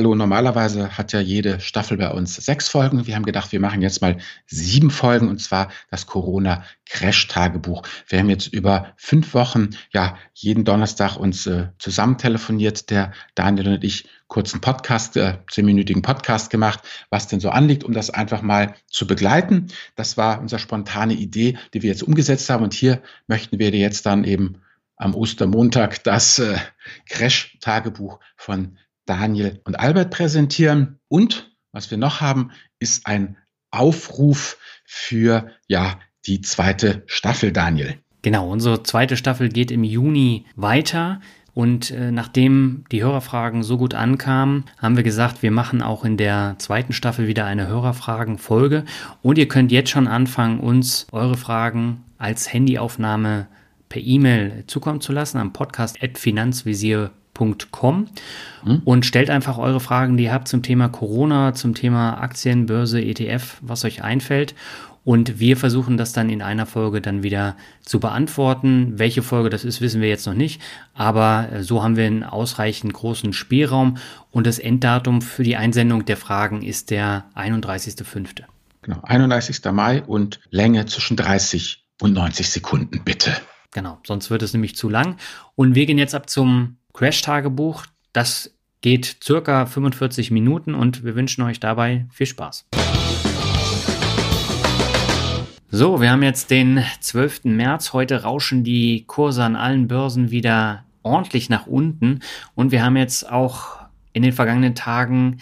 hallo, normalerweise hat ja jede Staffel bei uns sechs Folgen. Wir haben gedacht, wir machen jetzt mal sieben Folgen und zwar das Corona-Crash-Tagebuch. Wir haben jetzt über fünf Wochen, ja, jeden Donnerstag uns äh, zusammen telefoniert, der Daniel und ich kurzen Podcast, äh, zehnminütigen Podcast gemacht, was denn so anliegt, um das einfach mal zu begleiten. Das war unsere spontane Idee, die wir jetzt umgesetzt haben und hier möchten wir dir jetzt dann eben am Ostermontag das äh, Crash-Tagebuch von Daniel und Albert präsentieren. Und was wir noch haben, ist ein Aufruf für ja die zweite Staffel, Daniel. Genau, unsere zweite Staffel geht im Juni weiter. Und äh, nachdem die Hörerfragen so gut ankamen, haben wir gesagt, wir machen auch in der zweiten Staffel wieder eine Hörerfragen-Folge. Und ihr könnt jetzt schon anfangen, uns eure Fragen als Handyaufnahme per E-Mail zukommen zu lassen am Podcast Finanzvisier hm? und stellt einfach eure Fragen, die ihr habt zum Thema Corona, zum Thema Aktien, Börse, ETF, was euch einfällt. Und wir versuchen das dann in einer Folge dann wieder zu beantworten. Welche Folge das ist, wissen wir jetzt noch nicht. Aber äh, so haben wir einen ausreichend großen Spielraum. Und das Enddatum für die Einsendung der Fragen ist der 31.05. Genau, 31. Mai und Länge zwischen 30 und 90 Sekunden, bitte. Genau, sonst wird es nämlich zu lang. Und wir gehen jetzt ab zum Crash-Tagebuch. Das geht circa 45 Minuten und wir wünschen euch dabei viel Spaß. So, wir haben jetzt den 12. März. Heute rauschen die Kurse an allen Börsen wieder ordentlich nach unten und wir haben jetzt auch in den vergangenen Tagen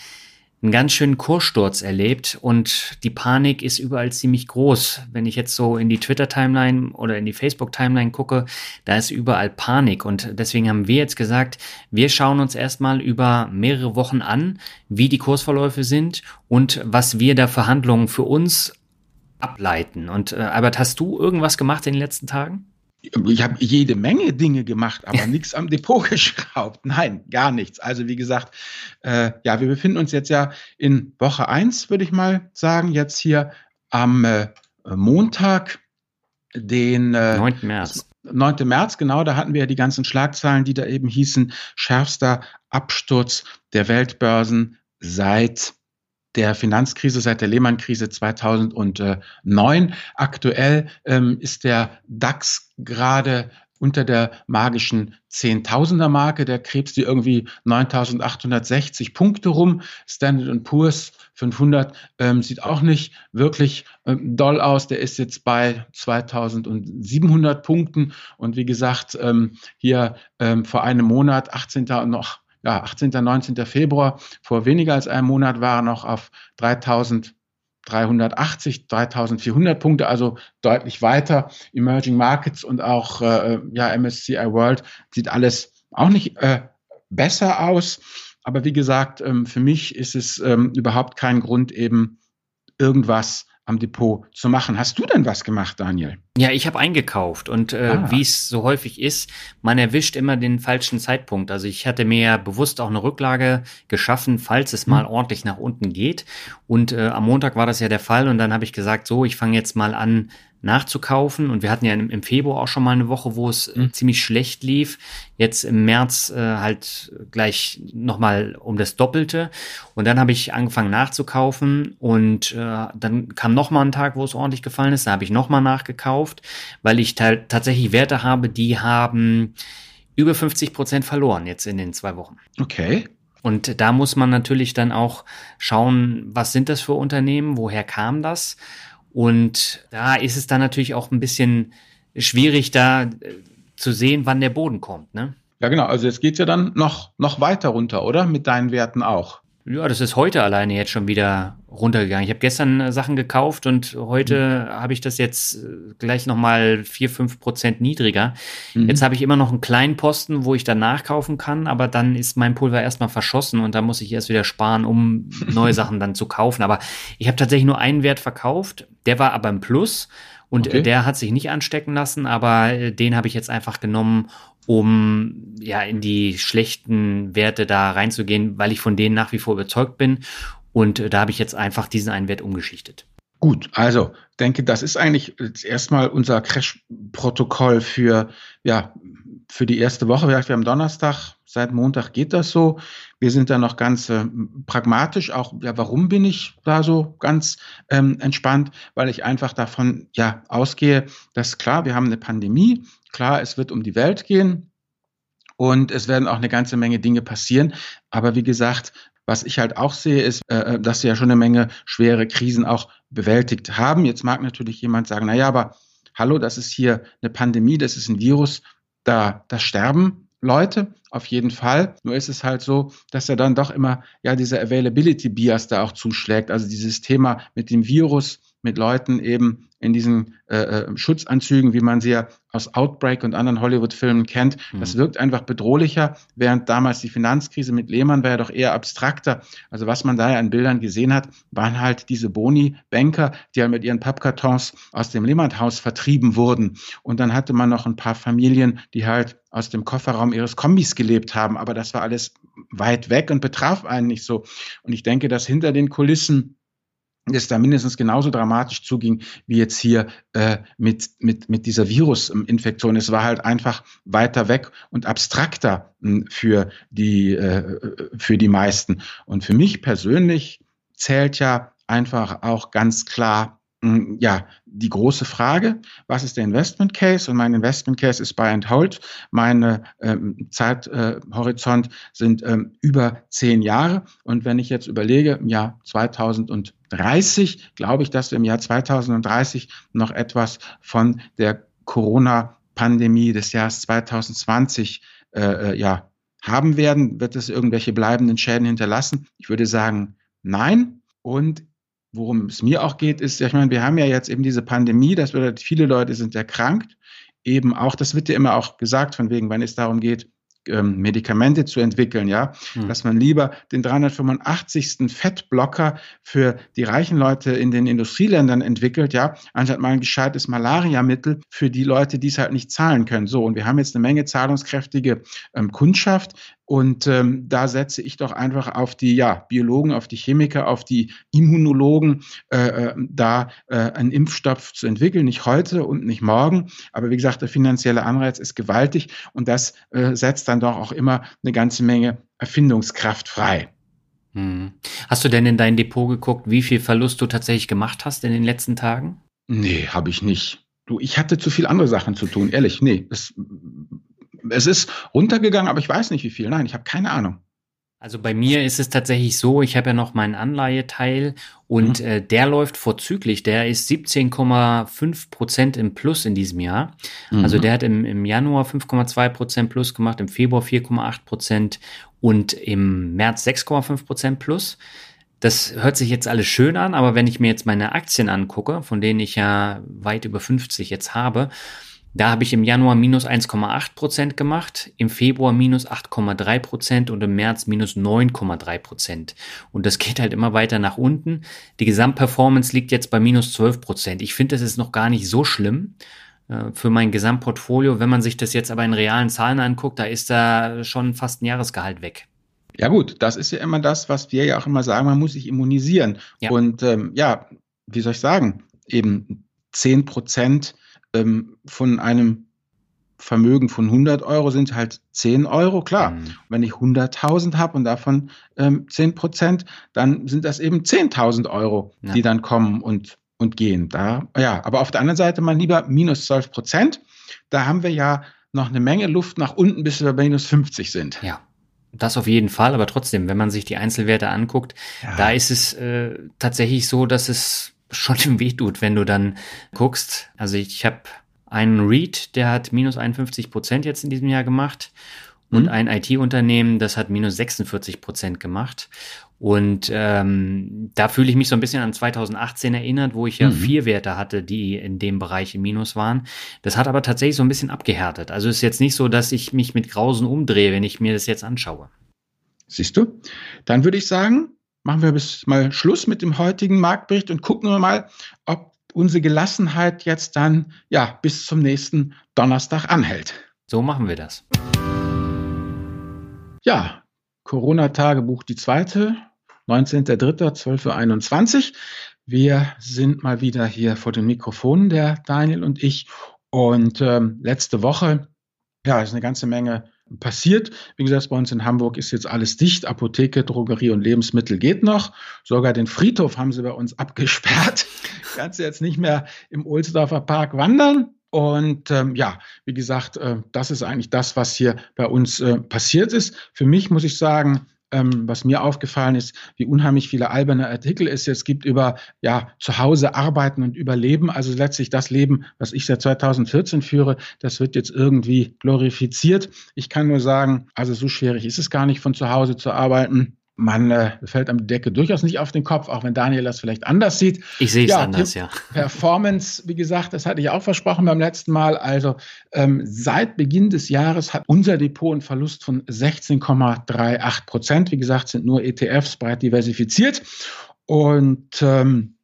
einen ganz schönen Kurssturz erlebt und die Panik ist überall ziemlich groß. Wenn ich jetzt so in die Twitter-Timeline oder in die Facebook-Timeline gucke, da ist überall Panik und deswegen haben wir jetzt gesagt, wir schauen uns erstmal über mehrere Wochen an, wie die Kursverläufe sind und was wir da Verhandlungen für uns ableiten. Und äh, Albert, hast du irgendwas gemacht in den letzten Tagen? Ich habe jede Menge Dinge gemacht, aber nichts am Depot geschraubt. Nein, gar nichts. Also wie gesagt, äh, ja, wir befinden uns jetzt ja in Woche eins, würde ich mal sagen, jetzt hier am äh, Montag, den äh, 9. März. 9. März, genau, da hatten wir ja die ganzen Schlagzeilen, die da eben hießen, schärfster Absturz der Weltbörsen seit der Finanzkrise, seit der Lehman-Krise 2009. Aktuell ähm, ist der DAX gerade unter der magischen Zehntausender Marke. Der krebst die irgendwie 9860 Punkte rum. Standard Poor's 500 ähm, sieht auch nicht wirklich ähm, doll aus. Der ist jetzt bei 2700 Punkten. Und wie gesagt, ähm, hier ähm, vor einem Monat, 18. noch ja, 18. 19. Februar, vor weniger als einem Monat war er noch auf 3380, 3400 Punkte, also deutlich weiter. Emerging Markets und auch äh, ja, MSCI World sieht alles auch nicht äh, besser aus. Aber wie gesagt, ähm, für mich ist es ähm, überhaupt kein Grund, eben irgendwas am Depot zu machen. Hast du denn was gemacht, Daniel? Ja, ich habe eingekauft und äh, ah. wie es so häufig ist, man erwischt immer den falschen Zeitpunkt. Also ich hatte mir ja bewusst auch eine Rücklage geschaffen, falls es mal hm. ordentlich nach unten geht. Und äh, am Montag war das ja der Fall und dann habe ich gesagt, so, ich fange jetzt mal an, nachzukaufen. Und wir hatten ja im, Februar auch schon mal eine Woche, wo es mhm. ziemlich schlecht lief. Jetzt im März äh, halt gleich nochmal um das Doppelte. Und dann habe ich angefangen nachzukaufen und äh, dann kam nochmal ein Tag, wo es ordentlich gefallen ist. Da habe ich nochmal nachgekauft, weil ich tatsächlich Werte habe, die haben über 50 Prozent verloren jetzt in den zwei Wochen. Okay. Und da muss man natürlich dann auch schauen, was sind das für Unternehmen, woher kam das? Und da ist es dann natürlich auch ein bisschen schwierig, da äh, zu sehen, wann der Boden kommt. Ne? Ja, genau. Also jetzt geht's ja dann noch, noch weiter runter, oder? Mit deinen Werten auch. Ja, das ist heute alleine jetzt schon wieder runtergegangen. Ich habe gestern äh, Sachen gekauft und heute mhm. habe ich das jetzt äh, gleich nochmal vier fünf Prozent niedriger. Mhm. Jetzt habe ich immer noch einen kleinen Posten, wo ich dann nachkaufen kann, aber dann ist mein Pulver erstmal verschossen und da muss ich erst wieder sparen, um neue Sachen dann zu kaufen. Aber ich habe tatsächlich nur einen Wert verkauft, der war aber im Plus und okay. der hat sich nicht anstecken lassen, aber äh, den habe ich jetzt einfach genommen, um ja in die schlechten Werte da reinzugehen, weil ich von denen nach wie vor überzeugt bin. Und äh, da habe ich jetzt einfach diesen einen Wert umgeschichtet. Gut, also denke, das ist eigentlich erstmal unser Crash-Protokoll für ja für die erste Woche, wir haben Donnerstag, seit Montag geht das so. Wir sind da noch ganz äh, pragmatisch. Auch, ja, warum bin ich da so ganz ähm, entspannt? Weil ich einfach davon ja ausgehe, dass klar, wir haben eine Pandemie, klar, es wird um die Welt gehen. Und es werden auch eine ganze Menge Dinge passieren. Aber wie gesagt, was ich halt auch sehe, ist, äh, äh dass sie ja schon eine Menge schwere Krisen auch bewältigt haben. Jetzt mag natürlich jemand sagen, na ja, aber hallo, das ist hier eine Pandemie, das ist ein Virus, da, da sterben Leute, auf jeden Fall. Nur ist es halt so, dass er dann doch immer ja diese Availability Bias da auch zuschlägt. Also dieses Thema mit dem Virus, mit Leuten eben in diesen äh, äh, Schutzanzügen, wie man sie ja aus Outbreak und anderen Hollywood-Filmen kennt. Mhm. Das wirkt einfach bedrohlicher, während damals die Finanzkrise mit Lehmann war ja doch eher abstrakter. Also was man da ja an Bildern gesehen hat, waren halt diese Boni-Banker, die halt mit ihren Pappkartons aus dem Lehmann-Haus vertrieben wurden. Und dann hatte man noch ein paar Familien, die halt aus dem Kofferraum ihres Kombis gelebt haben. Aber das war alles weit weg und betraf einen nicht so. Und ich denke, dass hinter den Kulissen es da mindestens genauso dramatisch zuging wie jetzt hier äh, mit, mit, mit dieser Virusinfektion. Es war halt einfach weiter weg und abstrakter hm, für, die, äh, für die meisten. Und für mich persönlich zählt ja einfach auch ganz klar ja, die große Frage, was ist der Investment Case? Und mein Investment Case ist Buy and Hold. Meine ähm, Zeithorizont äh, sind ähm, über zehn Jahre. Und wenn ich jetzt überlege, im Jahr 2030, glaube ich, dass wir im Jahr 2030 noch etwas von der Corona-Pandemie des Jahres 2020 äh, äh, ja, haben werden. Wird es irgendwelche bleibenden Schäden hinterlassen? Ich würde sagen, nein. Und worum es mir auch geht, ist, ich meine, wir haben ja jetzt eben diese Pandemie, das bedeutet, viele Leute sind erkrankt. Eben auch, das wird ja immer auch gesagt, von wegen, wenn es darum geht, ähm, Medikamente zu entwickeln, ja, hm. dass man lieber den 385. Fettblocker für die reichen Leute in den Industrieländern entwickelt, ja, anstatt mal ein gescheites Malariamittel für die Leute, die es halt nicht zahlen können. So, und wir haben jetzt eine Menge zahlungskräftige ähm, Kundschaft, und ähm, da setze ich doch einfach auf die ja, Biologen, auf die Chemiker, auf die Immunologen, äh, äh, da äh, einen Impfstoff zu entwickeln. Nicht heute und nicht morgen. Aber wie gesagt, der finanzielle Anreiz ist gewaltig und das äh, setzt dann doch auch immer eine ganze Menge Erfindungskraft frei. Hm. Hast du denn in dein Depot geguckt, wie viel Verlust du tatsächlich gemacht hast in den letzten Tagen? Nee, habe ich nicht. Du, ich hatte zu viel andere Sachen zu tun, ehrlich. Nee, es es ist runtergegangen, aber ich weiß nicht wie viel. Nein, ich habe keine Ahnung. Also bei mir ist es tatsächlich so, ich habe ja noch meinen Anleiheteil und mhm. äh, der läuft vorzüglich. Der ist 17,5 Prozent im Plus in diesem Jahr. Mhm. Also der hat im, im Januar 5,2 Prozent Plus gemacht, im Februar 4,8 Prozent und im März 6,5 Prozent Plus. Das hört sich jetzt alles schön an, aber wenn ich mir jetzt meine Aktien angucke, von denen ich ja weit über 50 jetzt habe, da habe ich im Januar minus 1,8 Prozent gemacht, im Februar minus 8,3 Prozent und im März minus 9,3 Prozent. Und das geht halt immer weiter nach unten. Die Gesamtperformance liegt jetzt bei minus 12 Prozent. Ich finde, das ist noch gar nicht so schlimm äh, für mein Gesamtportfolio. Wenn man sich das jetzt aber in realen Zahlen anguckt, da ist da schon fast ein Jahresgehalt weg. Ja gut, das ist ja immer das, was wir ja auch immer sagen, man muss sich immunisieren. Ja. Und ähm, ja, wie soll ich sagen, eben 10 Prozent ähm, von einem Vermögen von 100 Euro sind halt 10 Euro, klar. Mhm. Wenn ich 100.000 habe und davon ähm, 10 Prozent, dann sind das eben 10.000 Euro, ja. die dann kommen und, und gehen. Da, ja, aber auf der anderen Seite mal lieber minus 12 Prozent. Da haben wir ja noch eine Menge Luft nach unten, bis wir bei minus 50 sind. Ja. Das auf jeden Fall, aber trotzdem, wenn man sich die Einzelwerte anguckt, ja. da ist es äh, tatsächlich so, dass es schon weh tut, wenn du dann guckst. Also ich, ich habe einen Read, der hat minus 51 Prozent jetzt in diesem Jahr gemacht und mhm. ein IT-Unternehmen, das hat minus 46 Prozent gemacht. Und ähm, da fühle ich mich so ein bisschen an 2018 erinnert, wo ich ja mhm. vier Werte hatte, die in dem Bereich im Minus waren. Das hat aber tatsächlich so ein bisschen abgehärtet. Also ist jetzt nicht so, dass ich mich mit Grausen umdrehe, wenn ich mir das jetzt anschaue. Siehst du? Dann würde ich sagen, machen wir bis mal Schluss mit dem heutigen Marktbericht und gucken wir mal, ob unsere Gelassenheit jetzt dann ja bis zum nächsten Donnerstag anhält. So machen wir das. Ja, Corona-Tagebuch die zweite, 19.03.12.21 Uhr. Wir sind mal wieder hier vor den Mikrofonen, der Daniel und ich. Und ähm, letzte Woche ja, ist eine ganze Menge passiert. Wie gesagt, bei uns in Hamburg ist jetzt alles dicht. Apotheke, Drogerie und Lebensmittel geht noch. Sogar den Friedhof haben sie bei uns abgesperrt. Kannst du jetzt nicht mehr im Ohlsdorfer Park wandern. Und ähm, ja, wie gesagt, äh, das ist eigentlich das, was hier bei uns äh, passiert ist. Für mich muss ich sagen, ähm, was mir aufgefallen ist, wie unheimlich viele alberne Artikel es jetzt gibt über ja zu Hause arbeiten und überleben. Also letztlich das Leben, was ich seit 2014 führe, das wird jetzt irgendwie glorifiziert. Ich kann nur sagen, also so schwierig ist es gar nicht, von zu Hause zu arbeiten man äh, fällt am Decke durchaus nicht auf den Kopf, auch wenn Daniel das vielleicht anders sieht. Ich sehe es ja, anders, ja. Performance, wie gesagt, das hatte ich auch versprochen beim letzten Mal. Also ähm, seit Beginn des Jahres hat unser Depot einen Verlust von 16,38 Prozent. Wie gesagt, sind nur ETFs breit diversifiziert. Und ähm,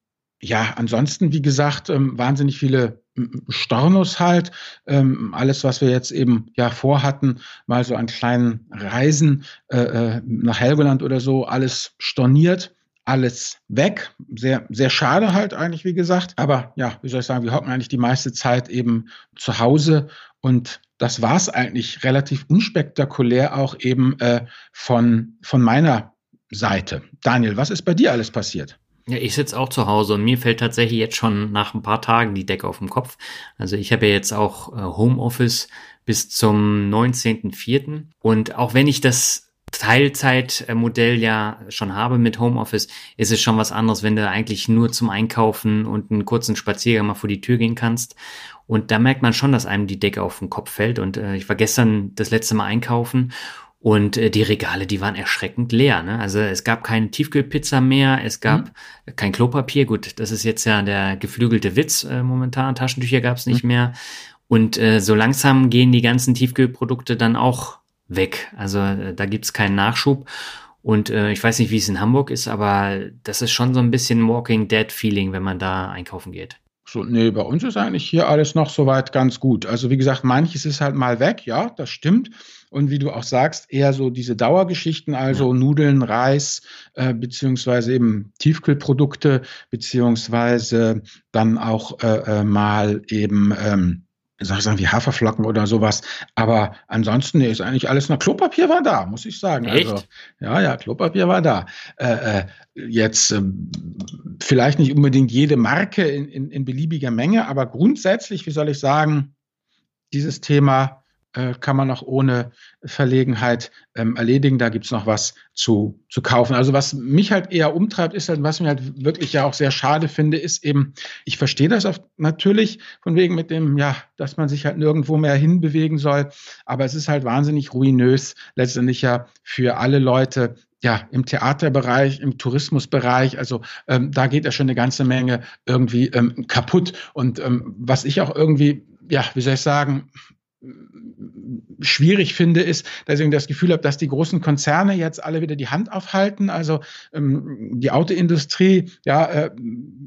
ja, ansonsten, wie gesagt, ähm, wahnsinnig viele Stornos halt. Ähm, alles, was wir jetzt eben ja vorhatten, mal so an kleinen Reisen äh, äh, nach Helgoland oder so, alles storniert alles weg. Sehr, sehr schade halt eigentlich, wie gesagt. Aber ja, wie soll ich sagen, wir hocken eigentlich die meiste Zeit eben zu Hause und das war es eigentlich relativ unspektakulär auch eben äh, von, von meiner Seite. Daniel, was ist bei dir alles passiert? Ja, ich sitze auch zu Hause und mir fällt tatsächlich jetzt schon nach ein paar Tagen die Decke auf dem Kopf. Also ich habe ja jetzt auch äh, Homeoffice bis zum 19.04. Und auch wenn ich das Teilzeitmodell ja schon habe mit Homeoffice, ist es schon was anderes, wenn du eigentlich nur zum Einkaufen und einen kurzen Spaziergang mal vor die Tür gehen kannst. Und da merkt man schon, dass einem die Decke auf den Kopf fällt. Und äh, ich war gestern das letzte Mal einkaufen und äh, die Regale, die waren erschreckend leer. Ne? Also es gab keine Tiefkühlpizza mehr, es gab mhm. kein Klopapier. Gut, das ist jetzt ja der geflügelte Witz äh, momentan. Taschentücher gab es nicht mhm. mehr. Und äh, so langsam gehen die ganzen Tiefkühlprodukte dann auch weg. Also äh, da gibt's keinen Nachschub. Und äh, ich weiß nicht, wie es in Hamburg ist, aber das ist schon so ein bisschen Walking Dead Feeling, wenn man da einkaufen geht. So, nee, bei uns ist eigentlich hier alles noch soweit ganz gut. Also wie gesagt, manches ist halt mal weg, ja, das stimmt und wie du auch sagst, eher so diese Dauergeschichten, also ja. Nudeln, Reis, äh, beziehungsweise eben Tiefkühlprodukte, beziehungsweise dann auch äh, äh, mal eben ähm, sag ich sagen, wie Haferflocken oder sowas. Aber ansonsten nee, ist eigentlich alles noch Klopapier war da, muss ich sagen. Echt? Also, ja, ja, Klopapier war da. Äh, äh, jetzt äh, vielleicht nicht unbedingt jede Marke in, in, in beliebiger Menge, aber grundsätzlich, wie soll ich sagen, dieses Thema äh, kann man auch ohne Verlegenheit ähm, erledigen. Da gibt's noch was zu, zu kaufen. Also was mich halt eher umtreibt, ist halt, was mir halt wirklich ja auch sehr schade finde, ist eben, ich verstehe das oft natürlich von wegen mit dem, ja, dass man sich halt nirgendwo mehr hinbewegen soll. Aber es ist halt wahnsinnig ruinös, letztendlich ja für alle Leute, ja, im Theaterbereich, im Tourismusbereich, also ähm, da geht ja schon eine ganze Menge irgendwie ähm, kaputt. Und ähm, was ich auch irgendwie, ja, wie soll ich sagen, schwierig finde, ist, dass ich das Gefühl habe, dass die großen Konzerne jetzt alle wieder die Hand aufhalten. Also ähm, die Autoindustrie, ja, äh,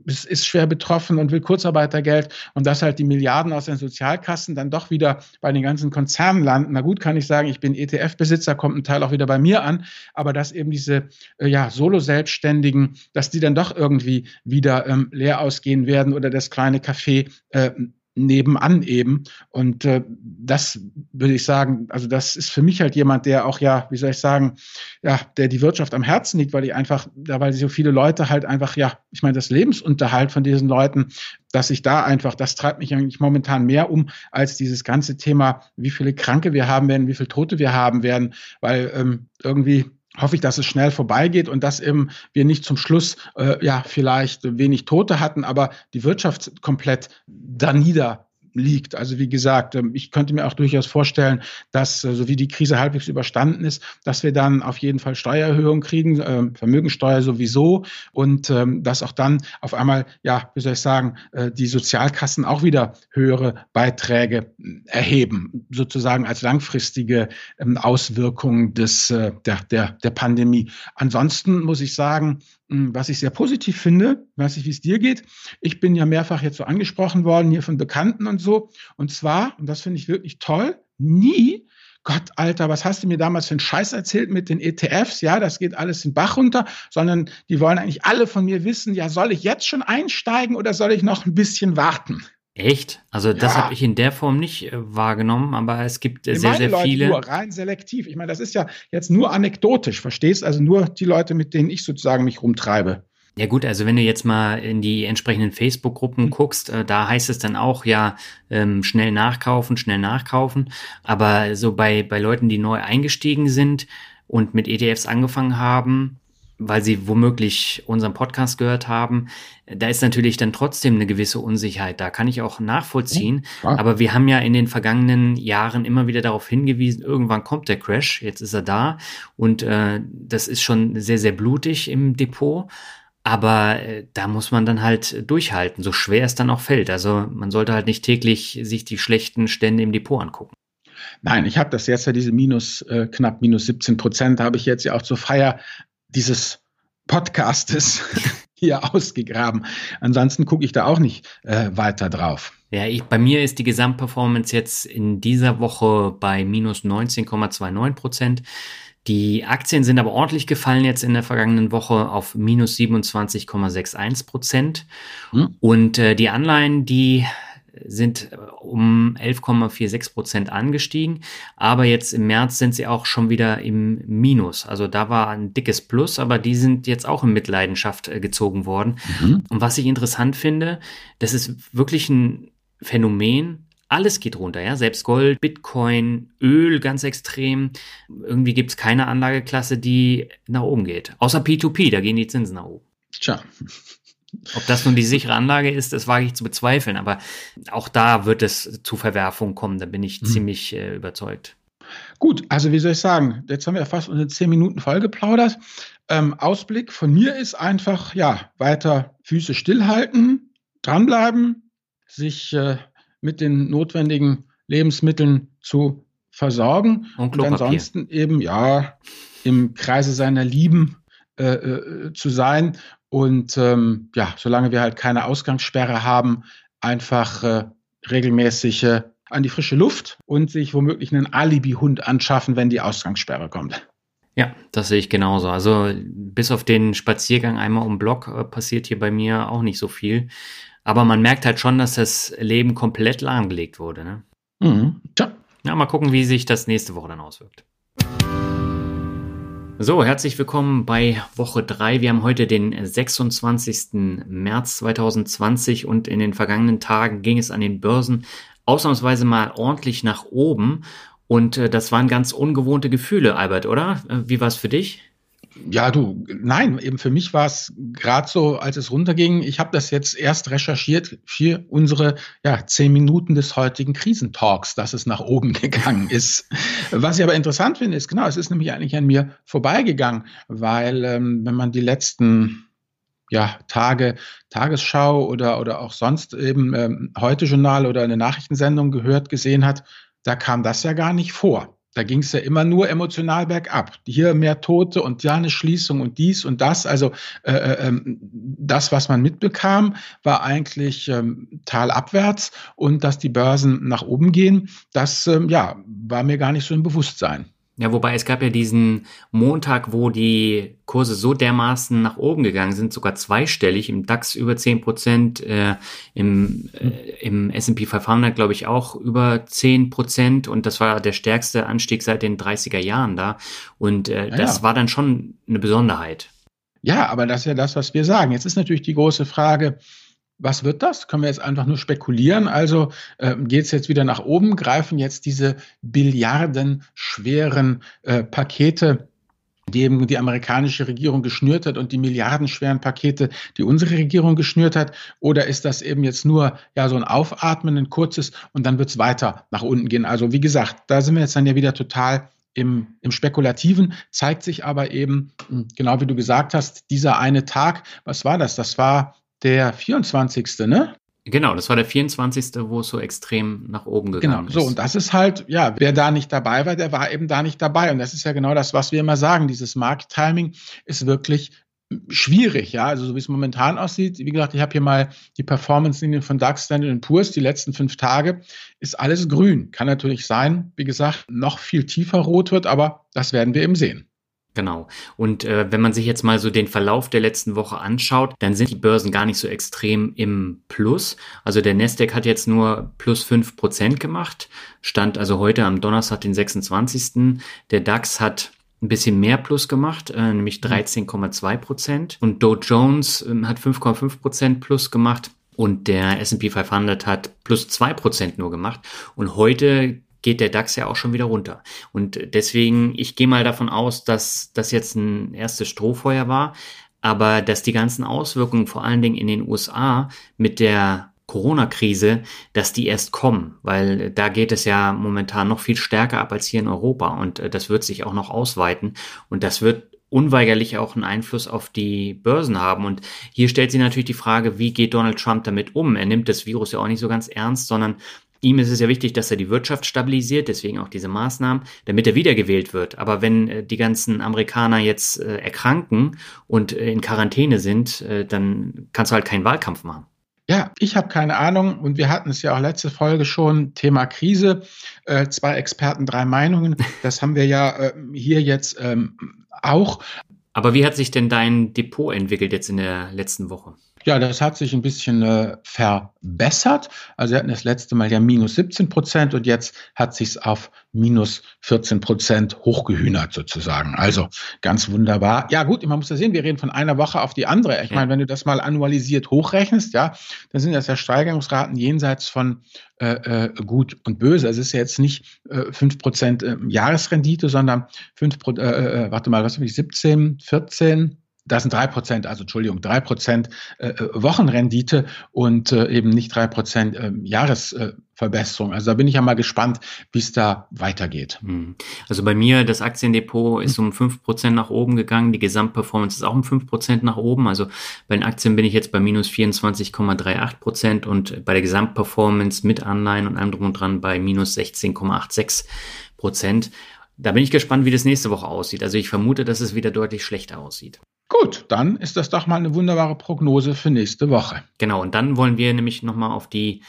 ist, ist schwer betroffen und will Kurzarbeitergeld und dass halt die Milliarden aus den Sozialkassen dann doch wieder bei den ganzen Konzernen landen. Na gut, kann ich sagen, ich bin ETF-Besitzer, kommt ein Teil auch wieder bei mir an, aber dass eben diese äh, ja, Solo-Selbstständigen, dass die dann doch irgendwie wieder ähm, leer ausgehen werden oder das kleine Café äh, nebenan eben. Und äh, das würde ich sagen, also das ist für mich halt jemand, der auch ja, wie soll ich sagen, ja, der die Wirtschaft am Herzen liegt, weil die einfach, ja, weil so viele Leute halt einfach, ja, ich meine, das Lebensunterhalt von diesen Leuten, dass ich da einfach, das treibt mich eigentlich momentan mehr um als dieses ganze Thema, wie viele Kranke wir haben werden, wie viele Tote wir haben werden, weil ähm, irgendwie hoffe ich, dass es schnell vorbeigeht und dass eben wir nicht zum Schluss äh, ja vielleicht wenig Tote hatten, aber die Wirtschaft komplett da nieder liegt. Also wie gesagt, ähm, ich könnte mir auch durchaus vorstellen, dass äh, so wie die Krise halbwegs überstanden ist, dass wir dann auf jeden Fall Steuererhöhungen kriegen, ähm, Vermögensteuer sowieso und ähm, dass auch dann auf einmal, ja, wie soll ich sagen, äh, die Sozialkassen auch wieder höhere Beiträge erheben, sozusagen als langfristige Auswirkung des, äh, der, der, der Pandemie. Ansonsten muss ich sagen, was ich sehr positiv finde, weiß ich, wie es dir geht. Ich bin ja mehrfach jetzt so angesprochen worden, hier von Bekannten und so. Und zwar, und das finde ich wirklich toll, nie, Gott, Alter, was hast du mir damals für einen Scheiß erzählt mit den ETFs? Ja, das geht alles in Bach runter, sondern die wollen eigentlich alle von mir wissen, ja, soll ich jetzt schon einsteigen oder soll ich noch ein bisschen warten? Echt? Also das ja. habe ich in der Form nicht äh, wahrgenommen, aber es gibt äh, sehr, sehr Leute viele. Nur rein selektiv. Ich meine, das ist ja jetzt nur anekdotisch, verstehst? Also nur die Leute, mit denen ich sozusagen mich rumtreibe. Ja gut, also wenn du jetzt mal in die entsprechenden Facebook-Gruppen mhm. guckst, äh, da heißt es dann auch ja ähm, schnell nachkaufen, schnell nachkaufen. Aber so bei, bei Leuten, die neu eingestiegen sind und mit ETFs angefangen haben, weil sie womöglich unseren Podcast gehört haben, da ist natürlich dann trotzdem eine gewisse Unsicherheit. Da kann ich auch nachvollziehen. Ja, Aber wir haben ja in den vergangenen Jahren immer wieder darauf hingewiesen, irgendwann kommt der Crash, jetzt ist er da. Und äh, das ist schon sehr, sehr blutig im Depot. Aber äh, da muss man dann halt durchhalten, so schwer es dann auch fällt. Also man sollte halt nicht täglich sich die schlechten Stände im Depot angucken. Nein, ich habe das jetzt ja diese minus, äh, knapp minus 17 Prozent, habe ich jetzt ja auch zur Feier dieses Podcastes hier ausgegraben. Ansonsten gucke ich da auch nicht äh, weiter drauf. Ja, ich, bei mir ist die Gesamtperformance jetzt in dieser Woche bei minus 19,29 Prozent. Die Aktien sind aber ordentlich gefallen jetzt in der vergangenen Woche auf minus 27,61 Prozent. Hm. Und äh, die Anleihen, die sind äh, um 11,46 Prozent angestiegen, aber jetzt im März sind sie auch schon wieder im Minus. Also da war ein dickes Plus, aber die sind jetzt auch in Mitleidenschaft äh, gezogen worden. Mhm. Und was ich interessant finde, das ist wirklich ein Phänomen, alles geht runter, ja. Selbst Gold, Bitcoin, Öl ganz extrem. Irgendwie gibt es keine Anlageklasse, die nach oben geht. Außer P2P, da gehen die Zinsen nach oben. Tja. Ob das nun die sichere Anlage ist, das wage ich zu bezweifeln, aber auch da wird es zu Verwerfungen kommen, da bin ich mhm. ziemlich äh, überzeugt. Gut, also wie soll ich sagen, jetzt haben wir fast unsere zehn Minuten vollgeplaudert. Ähm, Ausblick von mir ist einfach, ja, weiter Füße stillhalten, dranbleiben, sich äh, mit den notwendigen Lebensmitteln zu versorgen und, und ansonsten eben ja im Kreise seiner Lieben äh, äh, zu sein und ähm, ja, solange wir halt keine Ausgangssperre haben, einfach äh, regelmäßig äh, an die frische Luft und sich womöglich einen Alibi-Hund anschaffen, wenn die Ausgangssperre kommt. Ja, das sehe ich genauso. Also bis auf den Spaziergang einmal um Block äh, passiert hier bei mir auch nicht so viel. Aber man merkt halt schon, dass das Leben komplett lahmgelegt wurde. Ne? Mhm. Tja. Ja, mal gucken, wie sich das nächste Woche dann auswirkt. So, herzlich willkommen bei Woche 3. Wir haben heute den 26. März 2020 und in den vergangenen Tagen ging es an den Börsen ausnahmsweise mal ordentlich nach oben. Und äh, das waren ganz ungewohnte Gefühle, Albert, oder? Äh, wie war es für dich? Ja, du, nein, eben für mich war es gerade so, als es runterging. Ich habe das jetzt erst recherchiert für unsere ja, zehn Minuten des heutigen Krisentalks, dass es nach oben gegangen ist. Was ich aber interessant finde, ist genau, es ist nämlich eigentlich an mir vorbeigegangen, weil ähm, wenn man die letzten ja, Tage, Tagesschau oder, oder auch sonst eben ähm, heute Journal oder eine Nachrichtensendung gehört, gesehen hat, da kam das ja gar nicht vor. Da ging es ja immer nur emotional bergab. Hier mehr Tote und ja eine Schließung und dies und das. Also äh, äh, ähm, das, was man mitbekam, war eigentlich ähm, talabwärts und dass die Börsen nach oben gehen, das ähm, ja, war mir gar nicht so im Bewusstsein. Ja, wobei es gab ja diesen Montag, wo die Kurse so dermaßen nach oben gegangen sind, sogar zweistellig, im DAX über 10 Prozent, äh, im, äh, im S&P 500 glaube ich auch über 10 Prozent und das war der stärkste Anstieg seit den 30er Jahren da und äh, ja, das ja. war dann schon eine Besonderheit. Ja, aber das ist ja das, was wir sagen. Jetzt ist natürlich die große Frage, was wird das? Können wir jetzt einfach nur spekulieren? Also äh, geht es jetzt wieder nach oben? Greifen jetzt diese billiardenschweren äh, Pakete, die eben die amerikanische Regierung geschnürt hat und die milliardenschweren Pakete, die unsere Regierung geschnürt hat? Oder ist das eben jetzt nur ja so ein Aufatmen, ein kurzes und dann wird es weiter nach unten gehen? Also wie gesagt, da sind wir jetzt dann ja wieder total im, im Spekulativen, zeigt sich aber eben, hm, genau wie du gesagt hast, dieser eine Tag, was war das? Das war der 24. ne? Genau, das war der 24., wo es so extrem nach oben gegangen genau, ist. Genau, so, und das ist halt, ja, wer da nicht dabei war, der war eben da nicht dabei. Und das ist ja genau das, was wir immer sagen. Dieses Markttiming ist wirklich schwierig, ja, also so wie es momentan aussieht. Wie gesagt, ich habe hier mal die Performance-Linien von DAX, Standard Poor's, die letzten fünf Tage, ist alles grün. Kann natürlich sein, wie gesagt, noch viel tiefer rot wird, aber das werden wir eben sehen. Genau. Und äh, wenn man sich jetzt mal so den Verlauf der letzten Woche anschaut, dann sind die Börsen gar nicht so extrem im Plus. Also der Nasdaq hat jetzt nur plus fünf Prozent gemacht, stand also heute am Donnerstag, den 26. Der DAX hat ein bisschen mehr Plus gemacht, äh, nämlich 13,2 Prozent. Und Dow Jones äh, hat 5,5 Prozent Plus gemacht. Und der S&P 500 hat plus zwei Prozent nur gemacht. Und heute geht der DAX ja auch schon wieder runter. Und deswegen, ich gehe mal davon aus, dass das jetzt ein erstes Strohfeuer war, aber dass die ganzen Auswirkungen vor allen Dingen in den USA mit der Corona-Krise, dass die erst kommen, weil da geht es ja momentan noch viel stärker ab als hier in Europa und äh, das wird sich auch noch ausweiten und das wird unweigerlich auch einen Einfluss auf die Börsen haben. Und hier stellt sich natürlich die Frage, wie geht Donald Trump damit um? Er nimmt das Virus ja auch nicht so ganz ernst, sondern Ihm ist es ja wichtig, dass er die Wirtschaft stabilisiert, deswegen auch diese Maßnahmen, damit er wiedergewählt wird. Aber wenn äh, die ganzen Amerikaner jetzt äh, erkranken und äh, in Quarantäne sind, dann kannst du halt keinen Wahlkampf machen. Ja, ich habe keine Ahnung und wir hatten es ja auch letzte Folge schon, Thema Krise, äh, zwei Experten, drei Meinungen. Das haben wir ja äh, hier jetzt ähm, auch. Aber wie hat sich denn dein Depot entwickelt jetzt in der letzten Woche? Ja, das hat sich ein bisschen äh, verbessert. Also wir hatten das letzte Mal ja minus 17 Prozent und jetzt hat sich auf minus 14 Prozent hochgehühnert sozusagen. Also ganz wunderbar. Ja gut, man muss ja sehen, wir reden von einer Woche auf die andere. Ich meine, wenn du das mal annualisiert hochrechnest, ja, dann sind das ja Steigerungsraten jenseits von äh, äh gut und böse. Also es ist ja jetzt nicht äh, 5 Prozent äh, Jahresrendite, sondern 5 äh, äh, warte mal, was habe ich, 17, 14, das sind drei Prozent, also Entschuldigung, drei Prozent äh, äh, Wochenrendite und äh, eben nicht drei Prozent äh, Jahresverbesserung. also da bin ich ja mal gespannt, wie es da weitergeht. Hm. Also bei mir, das Aktiendepot ist um fünf Prozent nach oben gegangen. Die Gesamtperformance ist auch um fünf Prozent nach oben. Also bei den Aktien bin ich jetzt bei minus 24,38 Prozent und bei der Gesamtperformance mit Anleihen und allem drum und dran bei minus 16,86 Prozent. Da bin ich gespannt, wie das nächste Woche aussieht. Also ich vermute, dass es wieder deutlich schlechter aussieht. Gut, dann ist das doch mal eine wunderbare Prognose für nächste Woche. Genau, und dann wollen wir nämlich nochmal auf die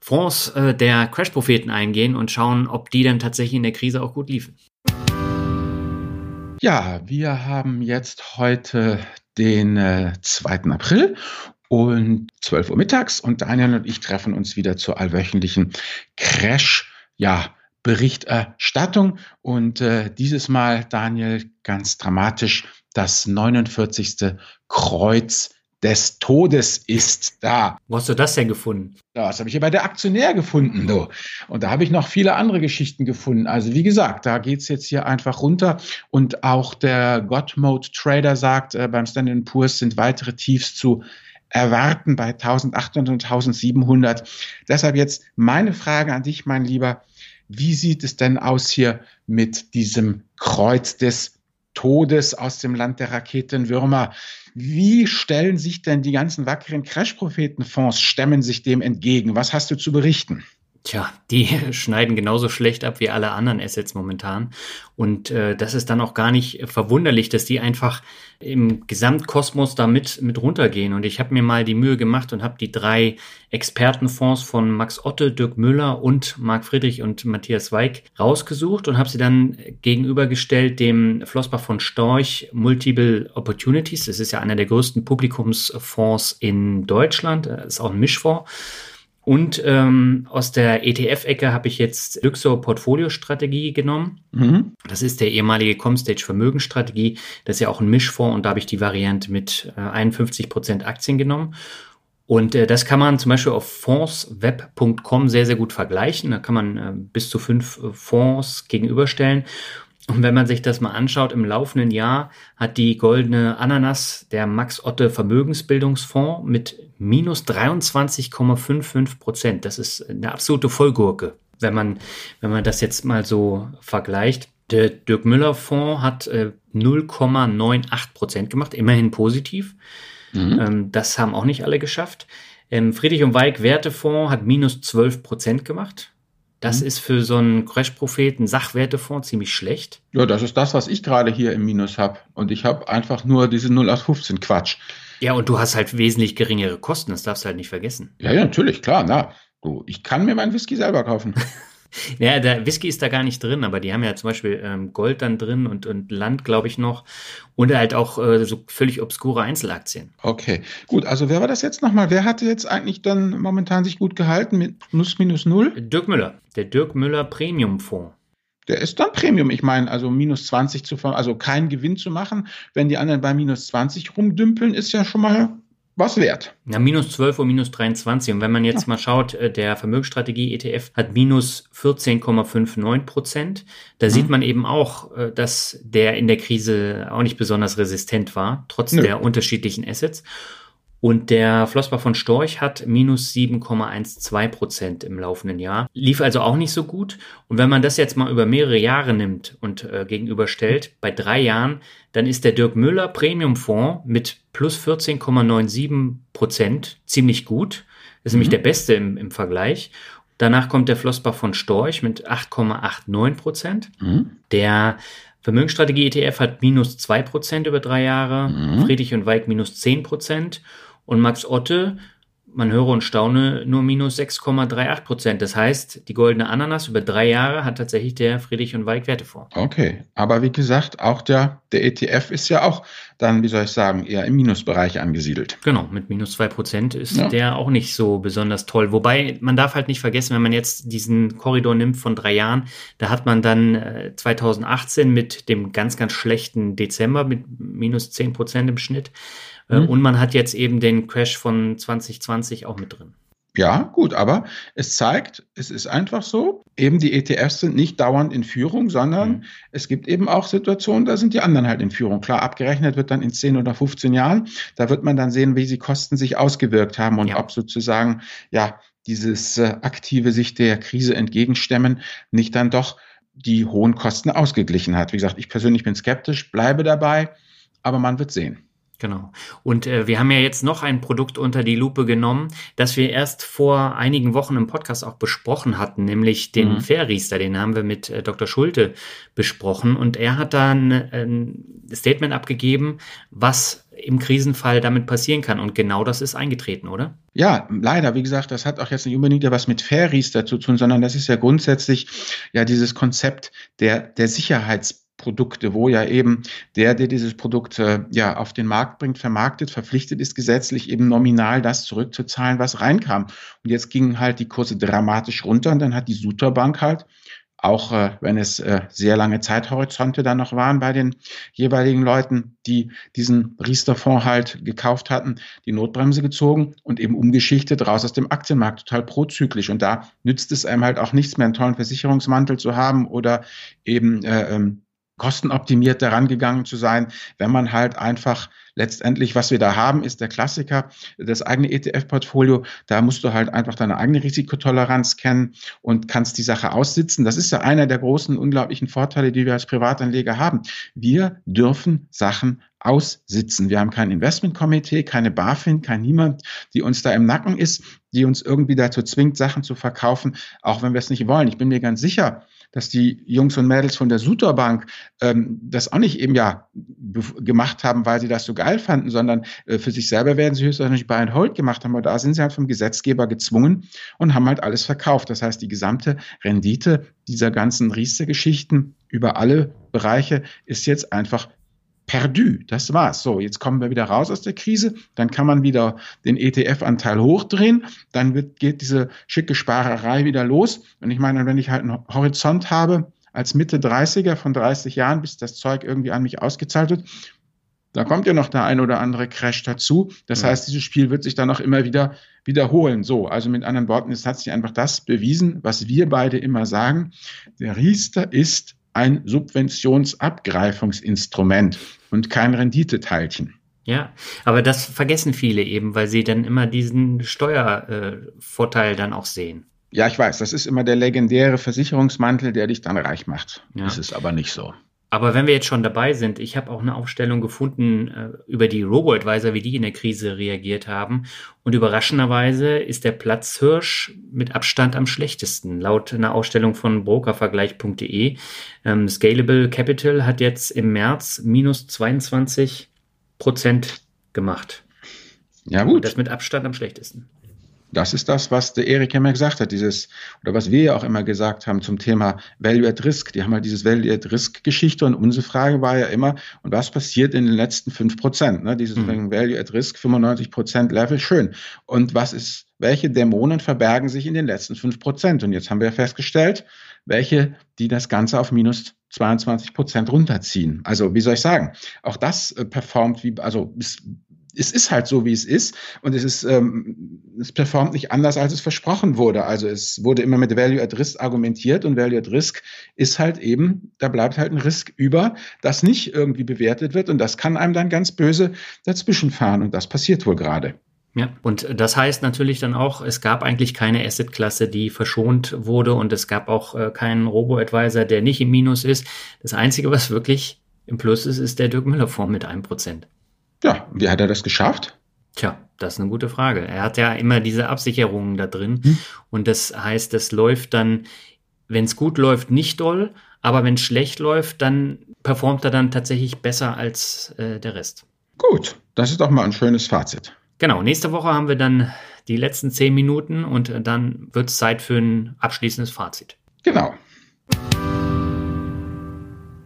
Fonds äh, der Crash-Propheten eingehen und schauen, ob die dann tatsächlich in der Krise auch gut liefen. Ja, wir haben jetzt heute den äh, 2. April und 12 Uhr mittags und Daniel und ich treffen uns wieder zur allwöchentlichen Crash, ja, Berichterstattung und äh, dieses Mal, Daniel, ganz dramatisch das 49. Kreuz des Todes ist da. Wo hast du das denn gefunden? Das habe ich hier bei der Aktionär gefunden. Du. Und da habe ich noch viele andere Geschichten gefunden. Also wie gesagt, da geht es jetzt hier einfach runter. Und auch der Godmode Trader sagt, äh, beim Standard Poor's sind weitere Tiefs zu erwarten bei 1800 und 1700. Deshalb jetzt meine Frage an dich, mein Lieber. Wie sieht es denn aus hier mit diesem Kreuz des Todes aus dem Land der Raketenwürmer. Wie stellen sich denn die ganzen wackeren Crash-Prophetenfonds, stemmen sich dem entgegen? Was hast du zu berichten? Tja, die schneiden genauso schlecht ab wie alle anderen Assets momentan. Und äh, das ist dann auch gar nicht verwunderlich, dass die einfach im Gesamtkosmos da mit, mit runtergehen. Und ich habe mir mal die Mühe gemacht und habe die drei Expertenfonds von Max Otte, Dirk Müller und Marc Friedrich und Matthias Weig rausgesucht und habe sie dann gegenübergestellt dem Flossbach von Storch Multiple Opportunities. Das ist ja einer der größten Publikumsfonds in Deutschland. Das ist auch ein Mischfonds. Und ähm, aus der ETF-Ecke habe ich jetzt Luxor Portfolio-Strategie genommen. Mhm. Das ist der ehemalige Comstage Vermögensstrategie. Das ist ja auch ein Mischfonds und da habe ich die Variante mit äh, 51 Prozent Aktien genommen. Und äh, das kann man zum Beispiel auf fondsweb.com sehr, sehr gut vergleichen. Da kann man äh, bis zu fünf äh, Fonds gegenüberstellen. Und wenn man sich das mal anschaut, im laufenden Jahr hat die goldene Ananas, der Max Otte Vermögensbildungsfonds, mit minus 23,55 Prozent. Das ist eine absolute Vollgurke, wenn man, wenn man das jetzt mal so vergleicht. Der Dirk Müller Fonds hat äh, 0,98 Prozent gemacht, immerhin positiv. Mhm. Ähm, das haben auch nicht alle geschafft. Ähm, Friedrich und Weig Wertefonds hat minus 12 Prozent gemacht. Das mhm. ist für so einen Crash-Propheten Sachwertefonds ziemlich schlecht. Ja, das ist das, was ich gerade hier im Minus habe. Und ich habe einfach nur diese 0815 Quatsch. Ja, und du hast halt wesentlich geringere Kosten, das darfst du halt nicht vergessen. Ja, ja, natürlich, klar, na. Du, ich kann mir meinen Whisky selber kaufen. Ja, der Whisky ist da gar nicht drin, aber die haben ja zum Beispiel ähm, Gold dann drin und, und Land, glaube ich, noch. Und halt auch äh, so völlig obskure Einzelaktien. Okay, gut. Also wer war das jetzt nochmal? Wer hatte jetzt eigentlich dann momentan sich gut gehalten mit Nuss minus Null? Dirk Müller, der Dirk Müller Premium Fonds. Der ist dann Premium. Ich meine, also minus 20 zu, also keinen Gewinn zu machen, wenn die anderen bei minus 20 rumdümpeln, ist ja schon mal was wert. Ja, minus 12 und minus 23. Und wenn man jetzt ja. mal schaut, äh, der Vermögensstrategie ETF hat minus 14,59 Prozent. Da mhm. sieht man eben auch, äh, dass der in der Krise auch nicht besonders resistent war, trotz Nö. der unterschiedlichen Assets. Und der Flossbach von Storch hat minus 7,12 Prozent im laufenden Jahr. Lief also auch nicht so gut. Und wenn man das jetzt mal über mehrere Jahre nimmt und äh, gegenüberstellt, bei drei Jahren, dann ist der Dirk Müller Premium Fonds mit plus 14,97 Prozent ziemlich gut. Das ist mhm. nämlich der beste im, im Vergleich. Danach kommt der Flossbach von Storch mit 8,89 Prozent. Mhm. Der Vermögensstrategie ETF hat minus 2 Prozent über drei Jahre. Mhm. Friedrich und Weig minus 10 Prozent. Und Max Otte, man höre und staune, nur minus 6,38 Prozent. Das heißt, die goldene Ananas über drei Jahre hat tatsächlich der Friedrich und Weig Werte vor. Okay, aber wie gesagt, auch der, der ETF ist ja auch dann, wie soll ich sagen, eher im Minusbereich angesiedelt. Genau, mit minus zwei Prozent ist ja. der auch nicht so besonders toll. Wobei, man darf halt nicht vergessen, wenn man jetzt diesen Korridor nimmt von drei Jahren, da hat man dann äh, 2018 mit dem ganz, ganz schlechten Dezember mit minus zehn Prozent im Schnitt äh, mhm. Und man hat jetzt eben den Crash von 2020 auch mit drin. Ja, gut, aber es zeigt, es ist einfach so, eben die ETFs sind nicht dauernd in Führung, sondern mhm. es gibt eben auch Situationen, da sind die anderen halt in Führung. Klar, abgerechnet wird dann in 10 oder 15 Jahren, da wird man dann sehen, wie die Kosten sich ausgewirkt haben und ja. ob sozusagen, ja, dieses äh, aktive sich der Krise entgegenstemmen nicht dann doch die hohen Kosten ausgeglichen hat. Wie gesagt, ich persönlich bin skeptisch, bleibe dabei, aber man wird sehen. Genau. Und äh, wir haben ja jetzt noch ein Produkt unter die Lupe genommen, das wir erst vor einigen Wochen im Podcast auch besprochen hatten, nämlich den mhm. Fairriester. Den haben wir mit äh, Dr. Schulte besprochen und er hat dann ein Statement abgegeben, was im Krisenfall damit passieren kann. Und genau das ist eingetreten, oder? Ja, leider. Wie gesagt, das hat auch jetzt nicht unbedingt was mit Fairriester zu tun, sondern das ist ja grundsätzlich ja dieses Konzept der, der Sicherheits Produkte, wo ja eben der, der dieses Produkt äh, ja auf den Markt bringt, vermarktet, verpflichtet ist gesetzlich eben nominal das zurückzuzahlen, was reinkam. Und jetzt gingen halt die Kurse dramatisch runter und dann hat die Suter Bank halt auch äh, wenn es äh, sehr lange Zeithorizonte dann noch waren bei den jeweiligen Leuten, die diesen Riester-Fonds halt gekauft hatten, die Notbremse gezogen und eben umgeschichtet raus aus dem Aktienmarkt, total prozyklisch. Und da nützt es einem halt auch nichts mehr, einen tollen Versicherungsmantel zu haben oder eben äh, ähm, kostenoptimiert daran gegangen zu sein, wenn man halt einfach letztendlich, was wir da haben, ist der Klassiker, das eigene ETF-Portfolio. Da musst du halt einfach deine eigene Risikotoleranz kennen und kannst die Sache aussitzen. Das ist ja einer der großen, unglaublichen Vorteile, die wir als Privatanleger haben. Wir dürfen Sachen aussitzen. Wir haben kein Investmentkomitee, keine BaFin, kein niemand, die uns da im Nacken ist, die uns irgendwie dazu zwingt, Sachen zu verkaufen, auch wenn wir es nicht wollen. Ich bin mir ganz sicher, dass die Jungs und Mädels von der Suterbank ähm, das auch nicht eben ja gemacht haben, weil sie das so geil fanden, sondern äh, für sich selber werden sie höchstwahrscheinlich Buy and Hold gemacht haben. Aber da sind sie halt vom Gesetzgeber gezwungen und haben halt alles verkauft. Das heißt, die gesamte Rendite dieser ganzen Riester-Geschichten über alle Bereiche ist jetzt einfach perdu. Das war's. So, jetzt kommen wir wieder raus aus der Krise. Dann kann man wieder den ETF-Anteil hochdrehen. Dann wird, geht diese schicke Sparerei wieder los. Und ich meine, wenn ich halt einen Horizont habe, als Mitte 30er von 30 Jahren, bis das Zeug irgendwie an mich ausgezahlt wird, da kommt ja noch der ein oder andere Crash dazu. Das ja. heißt, dieses Spiel wird sich dann auch immer wieder wiederholen. So, also mit anderen Worten, es hat sich einfach das bewiesen, was wir beide immer sagen. Der Riester ist ein Subventionsabgreifungsinstrument und kein Renditeteilchen. Ja, aber das vergessen viele eben, weil sie dann immer diesen Steuervorteil äh, dann auch sehen. Ja, ich weiß, das ist immer der legendäre Versicherungsmantel, der dich dann reich macht. Ja. Das ist aber nicht so. Aber wenn wir jetzt schon dabei sind, ich habe auch eine Aufstellung gefunden äh, über die Robo-Advisor, wie die in der Krise reagiert haben. Und überraschenderweise ist der Platzhirsch mit Abstand am schlechtesten. Laut einer Ausstellung von brokervergleich.de. Ähm, Scalable Capital hat jetzt im März minus 22 Prozent gemacht. Ja, gut. Und das mit Abstand am schlechtesten. Das ist das, was der Erik immer gesagt hat, dieses, oder was wir ja auch immer gesagt haben zum Thema Value at Risk. Die haben halt dieses Value at Risk Geschichte und unsere Frage war ja immer, und was passiert in den letzten fünf Prozent? Ne? Dieses mhm. Value at Risk 95 Prozent Level, schön. Und was ist, welche Dämonen verbergen sich in den letzten fünf Prozent? Und jetzt haben wir festgestellt, welche, die das Ganze auf minus 22 Prozent runterziehen. Also, wie soll ich sagen? Auch das äh, performt wie, also, ist es ist halt so, wie es ist und es ist, ähm, es performt nicht anders, als es versprochen wurde. Also es wurde immer mit Value at Risk argumentiert und Value at Risk ist halt eben, da bleibt halt ein Risk über, das nicht irgendwie bewertet wird und das kann einem dann ganz böse dazwischenfahren und das passiert wohl gerade. Ja, und das heißt natürlich dann auch, es gab eigentlich keine Asset-Klasse, die verschont wurde und es gab auch äh, keinen Robo-Advisor, der nicht im Minus ist. Das Einzige, was wirklich im Plus ist, ist der Dirk Müller-Fonds mit einem Prozent. Ja, wie hat er das geschafft? Tja, das ist eine gute Frage. Er hat ja immer diese Absicherungen da drin. Hm. Und das heißt, das läuft dann, wenn es gut läuft, nicht doll, aber wenn es schlecht läuft, dann performt er dann tatsächlich besser als äh, der Rest. Gut, das ist doch mal ein schönes Fazit. Genau, nächste Woche haben wir dann die letzten zehn Minuten und dann wird es Zeit für ein abschließendes Fazit. Genau.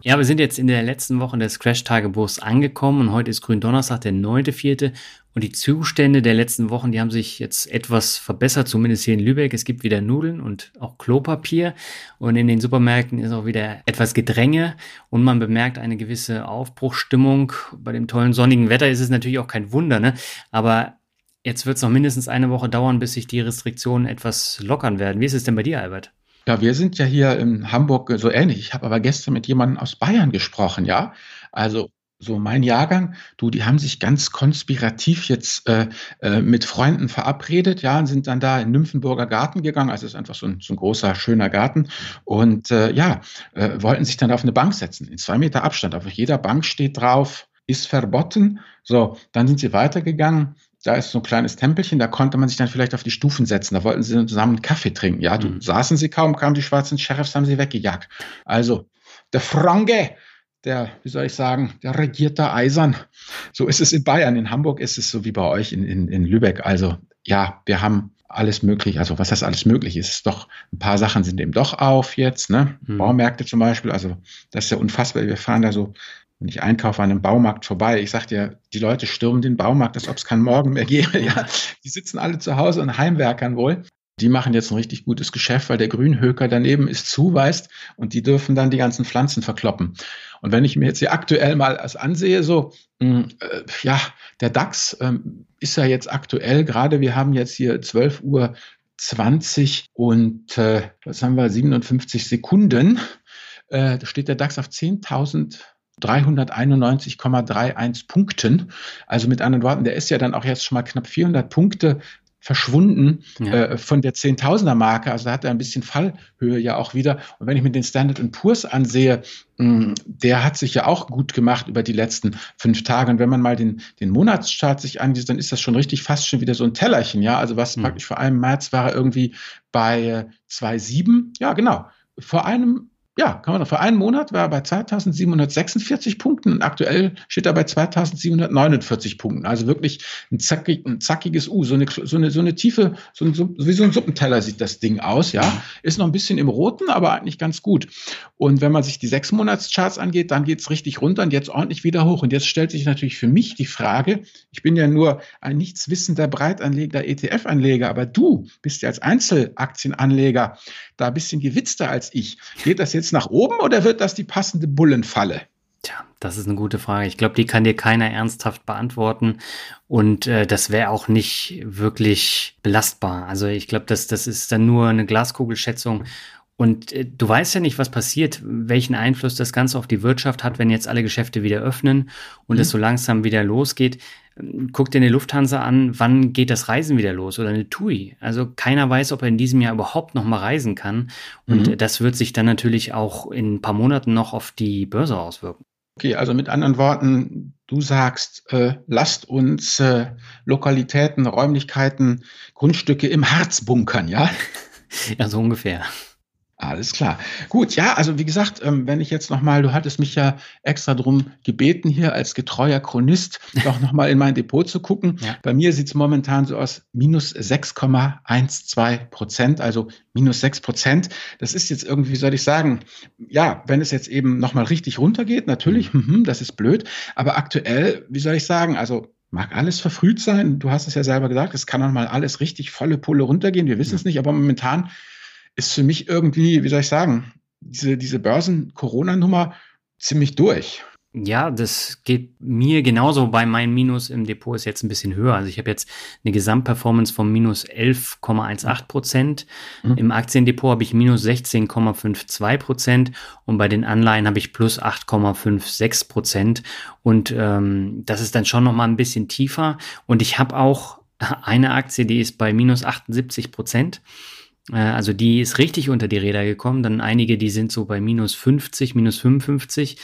Ja, wir sind jetzt in der letzten Woche des Crash-Tagebuchs angekommen und heute ist Gründonnerstag, der 9.4. Und die Zustände der letzten Wochen, die haben sich jetzt etwas verbessert, zumindest hier in Lübeck. Es gibt wieder Nudeln und auch Klopapier. Und in den Supermärkten ist auch wieder etwas Gedränge und man bemerkt eine gewisse Aufbruchstimmung. Bei dem tollen sonnigen Wetter ist es natürlich auch kein Wunder, ne? Aber jetzt wird es noch mindestens eine Woche dauern, bis sich die Restriktionen etwas lockern werden. Wie ist es denn bei dir, Albert? Ja, wir sind ja hier in Hamburg so ähnlich. Ich habe aber gestern mit jemandem aus Bayern gesprochen, ja. Also so mein Jahrgang, du, die haben sich ganz konspirativ jetzt äh, äh, mit Freunden verabredet, ja, und sind dann da in Nymphenburger Garten gegangen. Also es ist einfach so ein, so ein großer, schöner Garten. Und äh, ja, äh, wollten sich dann auf eine Bank setzen, in zwei Meter Abstand. Auf jeder Bank steht drauf, ist verboten. So, dann sind sie weitergegangen da ist so ein kleines Tempelchen, da konnte man sich dann vielleicht auf die Stufen setzen. Da wollten sie zusammen einen Kaffee trinken. Ja, du mhm. saßen sie kaum, kamen die schwarzen Sheriffs, haben sie weggejagt. Also, der Franke, der, wie soll ich sagen, der regiert da eisern. So ist es in Bayern. In Hamburg ist es so wie bei euch in, in, in Lübeck. Also, ja, wir haben alles möglich. Also, was heißt alles möglich ist, ist doch, ein paar Sachen sind eben doch auf jetzt, ne? Mhm. Baumärkte zum Beispiel. Also, das ist ja unfassbar. Wir fahren da so wenn ich einkaufe an einem Baumarkt vorbei, ich sag dir, die Leute stürmen den Baumarkt, als ob es keinen Morgen mehr gäbe. Ja, die sitzen alle zu Hause und heimwerkern wohl. Die machen jetzt ein richtig gutes Geschäft, weil der Grünhöker daneben ist zu, weißt, und die dürfen dann die ganzen Pflanzen verkloppen. Und wenn ich mir jetzt hier aktuell mal als ansehe, so, hm, äh, ja, der DAX ähm, ist ja jetzt aktuell, gerade wir haben jetzt hier 12 Uhr 20 und äh, was haben wir, 57 Sekunden. Äh, da steht der DAX auf 10.000 391,31 Punkten. Also mit anderen Worten, der ist ja dann auch jetzt schon mal knapp 400 Punkte verschwunden ja. äh, von der Zehntausender Marke. Also da hat er ein bisschen Fallhöhe ja auch wieder. Und wenn ich mir den Standard Poor's ansehe, mh, mm, der hat sich ja auch gut gemacht über die letzten fünf Tage. Und wenn man mal den, den Monatschart sich ansieht, dann ist das schon richtig fast schon wieder so ein Tellerchen. Ja, also was mhm. praktisch vor einem März war er irgendwie bei 2,7. Ja, genau. Vor einem ja, kann man doch. Vor einem Monat war er bei 2746 Punkten und aktuell steht er bei 2749 Punkten. Also wirklich ein, zackig, ein zackiges U. So eine, so eine, so eine tiefe, so ein, so, wie so ein Suppenteller sieht das Ding aus, ja. Ist noch ein bisschen im Roten, aber eigentlich ganz gut. Und wenn man sich die sechs Monatscharts angeht, dann geht's richtig runter und jetzt ordentlich wieder hoch. Und jetzt stellt sich natürlich für mich die Frage, ich bin ja nur ein nichtswissender Breitanleger, ETF-Anleger, aber du bist ja als Einzelaktienanleger da ein bisschen gewitzter als ich. Geht das jetzt nach oben oder wird das die passende Bullenfalle? Tja, das ist eine gute Frage. Ich glaube, die kann dir keiner ernsthaft beantworten. Und äh, das wäre auch nicht wirklich belastbar. Also ich glaube, das, das ist dann nur eine Glaskugelschätzung. Und äh, du weißt ja nicht, was passiert, welchen Einfluss das Ganze auf die Wirtschaft hat, wenn jetzt alle Geschäfte wieder öffnen und mhm. es so langsam wieder losgeht. Guck dir eine Lufthansa an, wann geht das Reisen wieder los oder eine TUI. Also keiner weiß, ob er in diesem Jahr überhaupt noch mal reisen kann. Und mhm. das wird sich dann natürlich auch in ein paar Monaten noch auf die Börse auswirken. Okay, also mit anderen Worten, du sagst, äh, lasst uns äh, Lokalitäten, Räumlichkeiten, Grundstücke im Harz bunkern, ja? ja, so ungefähr. Alles klar. Gut, ja, also wie gesagt, ähm, wenn ich jetzt nochmal, du hattest mich ja extra drum gebeten, hier als getreuer Chronist doch nochmal in mein Depot zu gucken. Ja. Bei mir sieht es momentan so aus, minus 6,12 Prozent, also minus 6 Prozent. Das ist jetzt irgendwie, wie soll ich sagen, ja, wenn es jetzt eben nochmal richtig runtergeht, natürlich, mhm. das ist blöd, aber aktuell, wie soll ich sagen, also mag alles verfrüht sein. Du hast es ja selber gesagt, es kann nochmal alles richtig volle Pulle runtergehen. Wir wissen ja. es nicht, aber momentan ist für mich irgendwie, wie soll ich sagen, diese, diese Börsen-Corona-Nummer ziemlich durch. Ja, das geht mir genauso, wobei mein Minus im Depot ist jetzt ein bisschen höher. Also ich habe jetzt eine Gesamtperformance von minus 11,18 Prozent. Mhm. Im Aktiendepot habe ich minus 16,52 Prozent und bei den Anleihen habe ich plus 8,56 Prozent. Und ähm, das ist dann schon noch mal ein bisschen tiefer. Und ich habe auch eine Aktie, die ist bei minus 78 Prozent. Äh, also die ist richtig unter die Räder gekommen. Dann einige, die sind so bei minus 50, minus 55.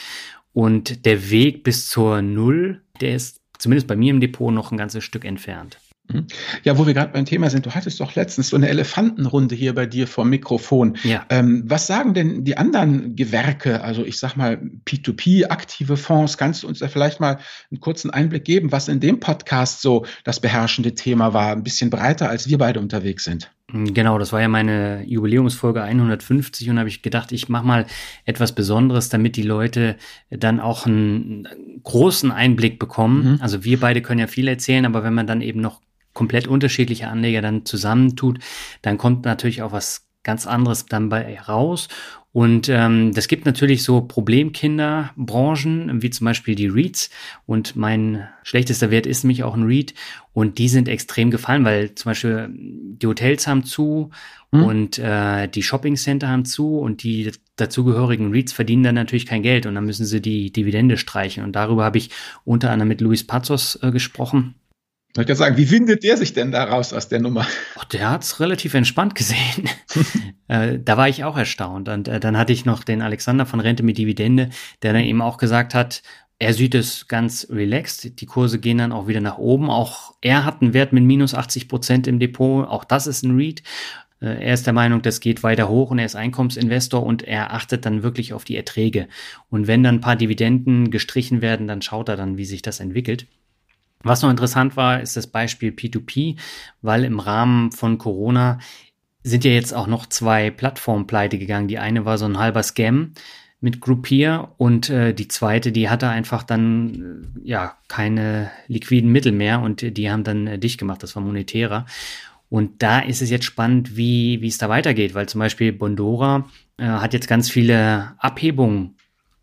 Und der Weg bis zur Null, der ist zumindest bei mir im Depot noch ein ganzes Stück entfernt. Mhm. Ja, wo wir gerade beim Thema sind, du hattest doch letztens so eine Elefantenrunde hier bei dir vor Mikrofon. Ja. Ähm, was sagen denn die anderen Gewerke, also ich sag mal P2P, aktive Fonds? Kannst du uns da vielleicht mal einen kurzen Einblick geben, was in dem Podcast so das beherrschende Thema war? Ein bisschen breiter, als wir beide unterwegs sind. Genau, das war ja meine Jubiläumsfolge 150 und habe ich gedacht, ich mache mal etwas Besonderes, damit die Leute dann auch einen großen Einblick bekommen. Mhm. Also wir beide können ja viel erzählen, aber wenn man dann eben noch komplett unterschiedliche Anleger dann zusammentut, dann kommt natürlich auch was ganz anderes dann bei raus. Und ähm, das gibt natürlich so Problemkinderbranchen, wie zum Beispiel die REITs. Und mein schlechtester Wert ist nämlich auch ein REIT. Und die sind extrem gefallen, weil zum Beispiel die Hotels haben zu hm. und äh, die Shoppingcenter haben zu und die dazugehörigen REITs verdienen dann natürlich kein Geld und dann müssen sie die Dividende streichen. Und darüber habe ich unter anderem mit Luis Pazos äh, gesprochen. Ich kann sagen, wie findet der sich denn da raus aus der Nummer? Oh, der hat's relativ entspannt gesehen. äh, da war ich auch erstaunt. Und äh, dann hatte ich noch den Alexander von Rente mit Dividende, der dann eben auch gesagt hat, er sieht es ganz relaxed. Die Kurse gehen dann auch wieder nach oben. Auch er hat einen Wert mit minus 80 Prozent im Depot. Auch das ist ein Read. Äh, er ist der Meinung, das geht weiter hoch und er ist Einkommensinvestor und er achtet dann wirklich auf die Erträge. Und wenn dann ein paar Dividenden gestrichen werden, dann schaut er dann, wie sich das entwickelt. Was noch interessant war, ist das Beispiel P2P, weil im Rahmen von Corona sind ja jetzt auch noch zwei Plattformen pleite gegangen. Die eine war so ein halber Scam mit Groupier und äh, die zweite, die hatte einfach dann äh, ja keine liquiden Mittel mehr und die haben dann äh, dicht gemacht. Das war monetärer. Und da ist es jetzt spannend, wie, wie es da weitergeht, weil zum Beispiel Bondora äh, hat jetzt ganz viele Abhebungen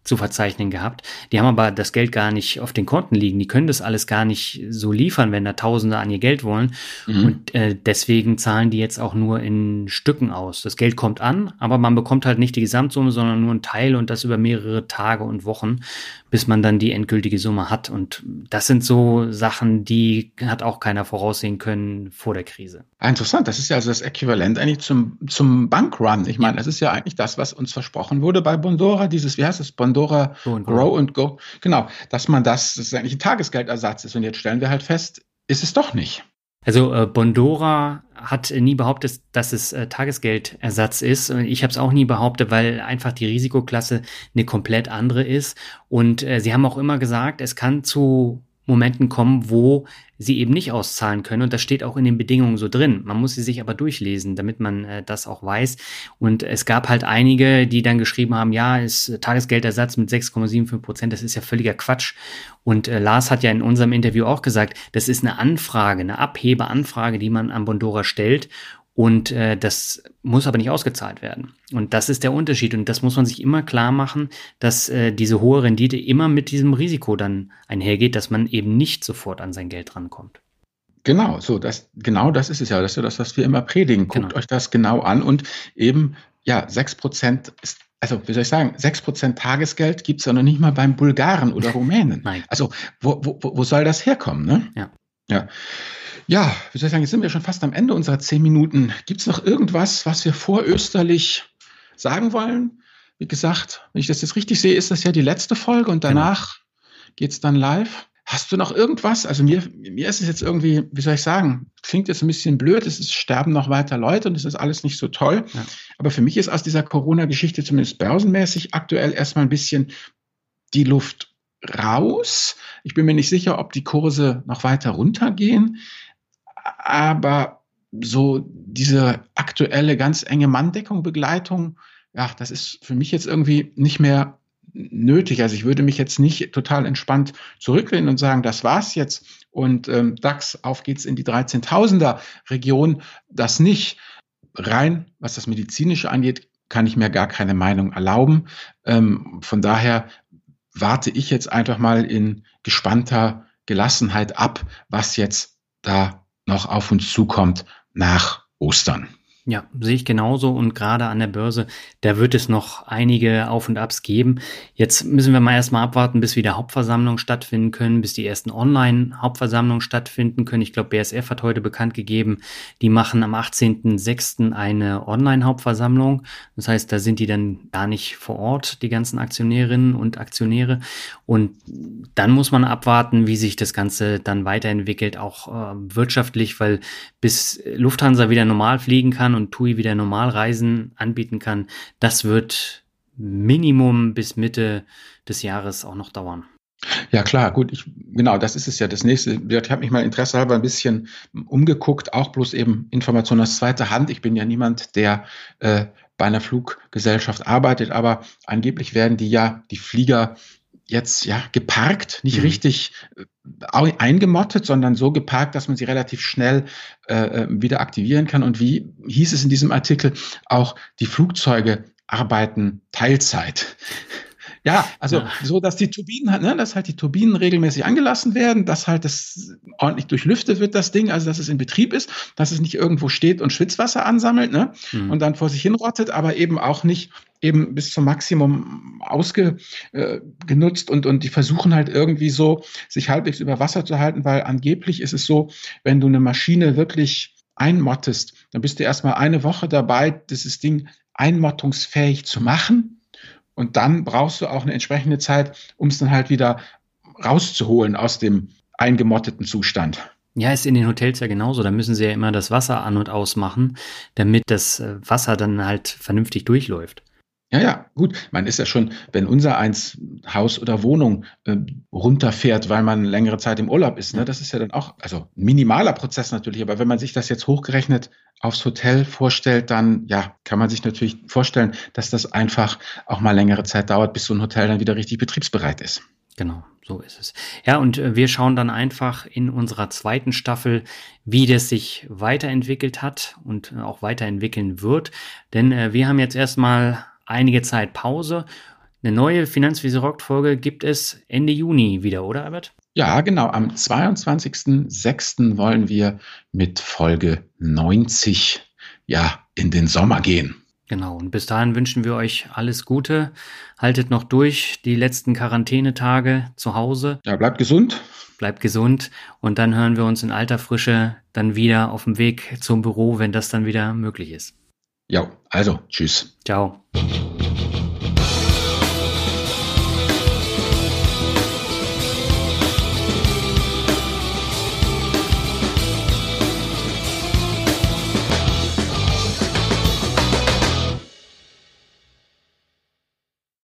zu verzeichnen gehabt. Die haben aber das Geld gar nicht auf den Konten liegen. Die können das alles gar nicht so liefern, wenn da Tausende an ihr Geld wollen. Mhm. Und äh, deswegen zahlen die jetzt auch nur in Stücken aus. Das Geld kommt an, aber man bekommt halt nicht die Gesamtsumme, sondern nur einen Teil und das über mehrere Tage und Wochen, bis man dann die endgültige Summe hat. Und das sind so Sachen, die hat auch keiner voraussehen können vor der Krise. Interessant. Das ist ja also das Äquivalent eigentlich zum, zum Bankrun. Ich meine, das ist ja eigentlich das, was uns versprochen wurde bei Bondora, dieses, wie heißt es, Bondora Pandora Grow, Grow and Go. Genau, dass man das, das ist eigentlich ein Tagesgeldersatz ist. Und jetzt stellen wir halt fest, ist es doch nicht. Also äh, Bondora hat nie behauptet, dass es äh, Tagesgeldersatz ist. Ich habe es auch nie behauptet, weil einfach die Risikoklasse eine komplett andere ist. Und äh, sie haben auch immer gesagt, es kann zu Momenten kommen, wo sie eben nicht auszahlen können. Und das steht auch in den Bedingungen so drin. Man muss sie sich aber durchlesen, damit man äh, das auch weiß. Und es gab halt einige, die dann geschrieben haben, ja, ist Tagesgeldersatz mit 6,75 Prozent, das ist ja völliger Quatsch. Und äh, Lars hat ja in unserem Interview auch gesagt, das ist eine Anfrage, eine Abhebeanfrage, die man an Bondora stellt. Und äh, das muss aber nicht ausgezahlt werden. Und das ist der Unterschied. Und das muss man sich immer klar machen, dass äh, diese hohe Rendite immer mit diesem Risiko dann einhergeht, dass man eben nicht sofort an sein Geld rankommt. Genau, so, das, genau das ist es ja. Das ist ja das, was wir immer predigen. Guckt genau. euch das genau an und eben, ja, 6% ist also wie soll ich sagen, 6% Tagesgeld gibt es ja noch nicht mal beim Bulgaren oder Rumänen. Nein. Also wo, wo, wo soll das herkommen? Ne? Ja. ja. Ja, wie soll ich sagen, jetzt sind wir schon fast am Ende unserer zehn Minuten. Gibt es noch irgendwas, was wir vorösterlich sagen wollen? Wie gesagt, wenn ich das jetzt richtig sehe, ist das ja die letzte Folge und danach genau. geht es dann live. Hast du noch irgendwas? Also mir, mir ist es jetzt irgendwie, wie soll ich sagen, klingt jetzt ein bisschen blöd, es ist, sterben noch weiter Leute und es ist alles nicht so toll. Ja. Aber für mich ist aus dieser Corona-Geschichte zumindest börsenmäßig aktuell erstmal ein bisschen die Luft raus. Ich bin mir nicht sicher, ob die Kurse noch weiter runtergehen. Aber so diese aktuelle ganz enge Manndeckung, Begleitung, ja, das ist für mich jetzt irgendwie nicht mehr nötig. Also ich würde mich jetzt nicht total entspannt zurücklehnen und sagen, das war's jetzt und ähm, DAX, auf geht's in die 13.000er Region. Das nicht. Rein, was das Medizinische angeht, kann ich mir gar keine Meinung erlauben. Ähm, von daher warte ich jetzt einfach mal in gespannter Gelassenheit ab, was jetzt da noch auf uns zukommt nach Ostern. Ja, sehe ich genauso und gerade an der Börse, da wird es noch einige Auf und Abs geben. Jetzt müssen wir mal erstmal abwarten, bis wieder Hauptversammlungen stattfinden können, bis die ersten Online-Hauptversammlungen stattfinden können. Ich glaube, BSF hat heute bekannt gegeben, die machen am 18.06. eine Online-Hauptversammlung. Das heißt, da sind die dann gar nicht vor Ort, die ganzen Aktionärinnen und Aktionäre. Und dann muss man abwarten, wie sich das Ganze dann weiterentwickelt, auch äh, wirtschaftlich, weil bis Lufthansa wieder normal fliegen kann und TUI wieder Normalreisen anbieten kann, das wird Minimum bis Mitte des Jahres auch noch dauern. Ja, klar, gut, ich, genau, das ist es ja. Das nächste, ich habe mich mal interessehalber ein bisschen umgeguckt, auch bloß eben Informationen aus zweiter Hand. Ich bin ja niemand, der äh, bei einer Fluggesellschaft arbeitet, aber angeblich werden die ja, die Flieger jetzt ja geparkt, nicht mhm. richtig äh, eingemottet, sondern so geparkt, dass man sie relativ schnell äh, äh, wieder aktivieren kann. Und wie hieß es in diesem Artikel, auch die Flugzeuge arbeiten Teilzeit. Ja, also ja. so, dass die Turbinen, ne, dass halt die Turbinen regelmäßig angelassen werden, dass halt das ordentlich durchlüftet wird, das Ding, also dass es in Betrieb ist, dass es nicht irgendwo steht und Schwitzwasser ansammelt, ne, mhm. und dann vor sich hinrottet, aber eben auch nicht eben bis zum Maximum ausgenutzt äh, und, und die versuchen halt irgendwie so, sich halbwegs über Wasser zu halten, weil angeblich ist es so, wenn du eine Maschine wirklich einmottest, dann bist du erstmal eine Woche dabei, dieses Ding einmottungsfähig zu machen. Und dann brauchst du auch eine entsprechende Zeit, um es dann halt wieder rauszuholen aus dem eingemotteten Zustand. Ja, ist in den Hotels ja genauso. Da müssen sie ja immer das Wasser an und ausmachen, damit das äh, Wasser dann halt vernünftig durchläuft. Ja, ja, gut. Man ist ja schon, wenn unser eins Haus oder Wohnung äh, runterfährt, weil man längere Zeit im Urlaub ist, ne, das ist ja dann auch, also minimaler Prozess natürlich, aber wenn man sich das jetzt hochgerechnet aufs Hotel vorstellt, dann ja, kann man sich natürlich vorstellen, dass das einfach auch mal längere Zeit dauert, bis so ein Hotel dann wieder richtig betriebsbereit ist. Genau, so ist es. Ja, und äh, wir schauen dann einfach in unserer zweiten Staffel, wie das sich weiterentwickelt hat und äh, auch weiterentwickeln wird. Denn äh, wir haben jetzt erstmal einige Zeit Pause. Eine neue Finanzvisier Rock Folge gibt es Ende Juni wieder, oder Albert? Ja, genau. Am 22.06. wollen wir mit Folge 90 ja in den Sommer gehen. Genau. Und bis dahin wünschen wir euch alles Gute. Haltet noch durch die letzten Quarantänetage zu Hause. Ja, bleibt gesund. Bleibt gesund. Und dann hören wir uns in alter Frische dann wieder auf dem Weg zum Büro, wenn das dann wieder möglich ist. Ja, also, tschüss. Ciao.